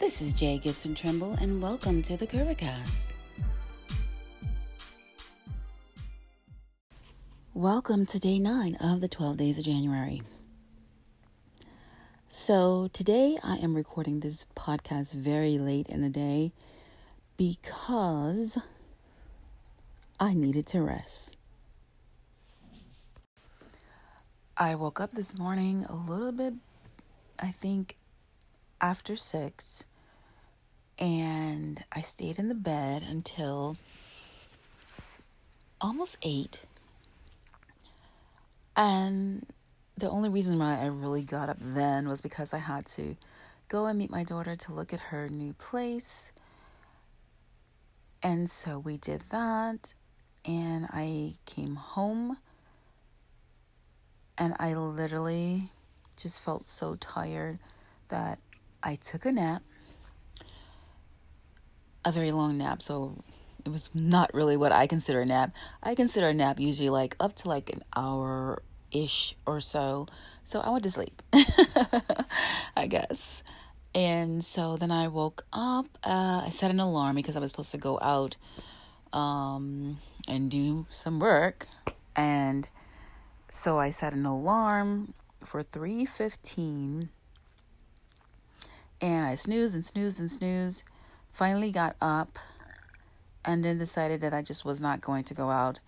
This is Jay Gibson Trimble, and welcome to the Curvacast. Welcome to day nine of the 12 days of January. So, today I am recording this podcast very late in the day because I needed to rest. I woke up this morning a little bit, I think, after six, and I stayed in the bed until almost eight. And the only reason why I really got up then was because I had to go and meet my daughter to look at her new place. And so we did that, and I came home, and I literally just felt so tired that I took a nap, a very long nap. So it was not really what I consider a nap. I consider a nap usually like up to like an hour ish or so. So I went to sleep, I guess. And so then I woke up. Uh, I set an alarm because I was supposed to go out um, and do some work. And so I set an alarm for 3:15 and I snoozed and snoozed and snoozed. Finally got up and then decided that I just was not going to go out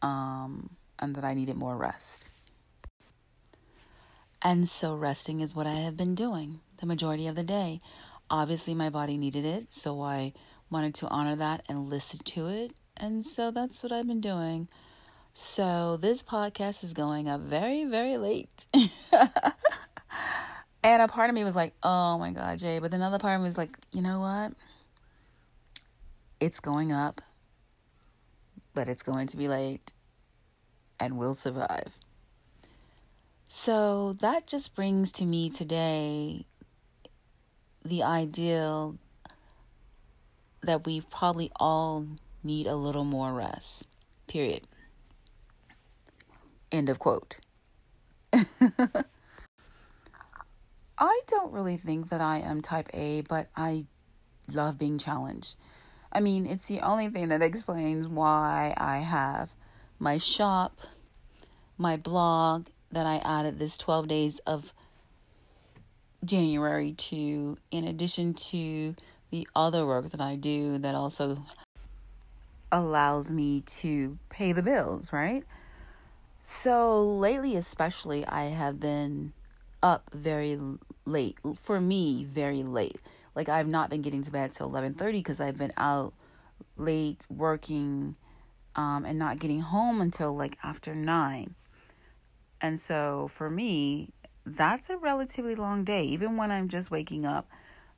um, and that I needed more rest. And so resting is what I have been doing the majority of the day. Obviously, my body needed it, so I wanted to honor that and listen to it. And so that's what I've been doing. So this podcast is going up very, very late. And a part of me was like, oh my God, Jay. But another part of me was like, you know what? It's going up, but it's going to be late, and we'll survive. So that just brings to me today the ideal that we probably all need a little more rest. Period. End of quote. I don't really think that I am type A, but I love being challenged. I mean, it's the only thing that explains why I have my shop, my blog that I added this 12 days of January to, in addition to the other work that I do that also allows me to pay the bills, right? So lately, especially, I have been up very late. For me, very late. Like I've not been getting to bed till 11:30 because I've been out late working um, and not getting home until like after 9. And so for me, that's a relatively long day. Even when I'm just waking up,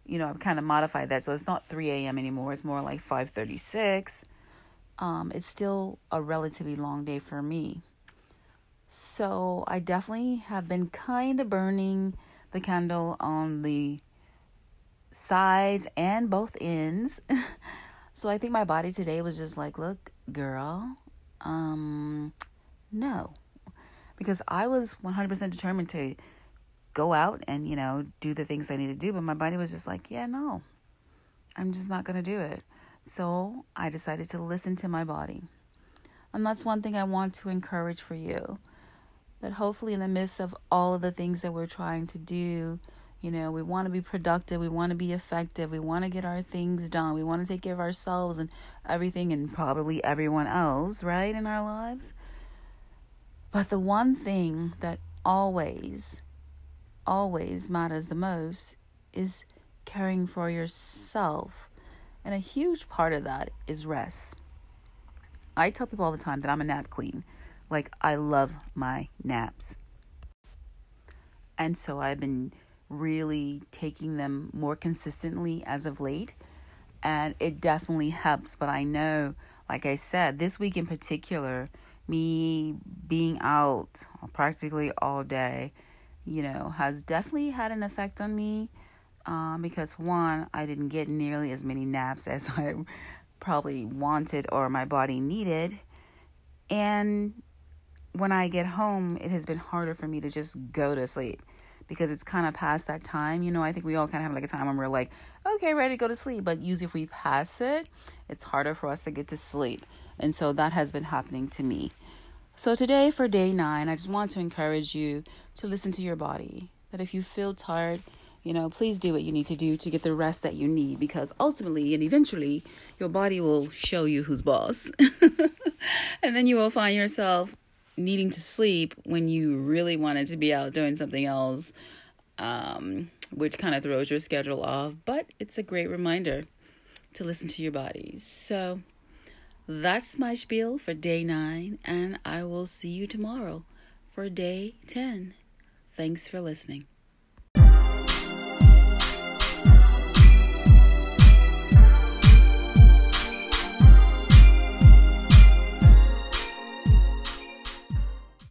you know, I've kind of modified that. So it's not 3 a.m. anymore. It's more like 5:36. Um, it's still a relatively long day for me. So I definitely have been kind of burning the candle on the sides and both ends. so I think my body today was just like, look, girl, um, no. Because I was 100% determined to go out and, you know, do the things I need to do. But my body was just like, yeah, no, I'm just not going to do it. So I decided to listen to my body. And that's one thing I want to encourage for you that hopefully in the midst of all of the things that we're trying to do, you know, we want to be productive, we want to be effective, we want to get our things done, we want to take care of ourselves and everything and probably everyone else, right, in our lives. But the one thing that always, always matters the most is caring for yourself. And a huge part of that is rest. I tell people all the time that I'm a nap queen. Like, I love my naps. And so I've been really taking them more consistently as of late. And it definitely helps. But I know, like I said, this week in particular, me being out practically all day, you know, has definitely had an effect on me. Um, because one, I didn't get nearly as many naps as I probably wanted or my body needed. And when I get home, it has been harder for me to just go to sleep because it's kind of past that time. You know, I think we all kind of have like a time when we're like, okay, ready to go to sleep. But usually, if we pass it, it's harder for us to get to sleep. And so that has been happening to me. So today, for day nine, I just want to encourage you to listen to your body. That if you feel tired, you know, please do what you need to do to get the rest that you need because ultimately and eventually your body will show you who's boss. and then you will find yourself needing to sleep when you really wanted to be out doing something else, um, which kind of throws your schedule off. But it's a great reminder to listen to your body. So that's my spiel for day nine, and I will see you tomorrow for day 10. Thanks for listening.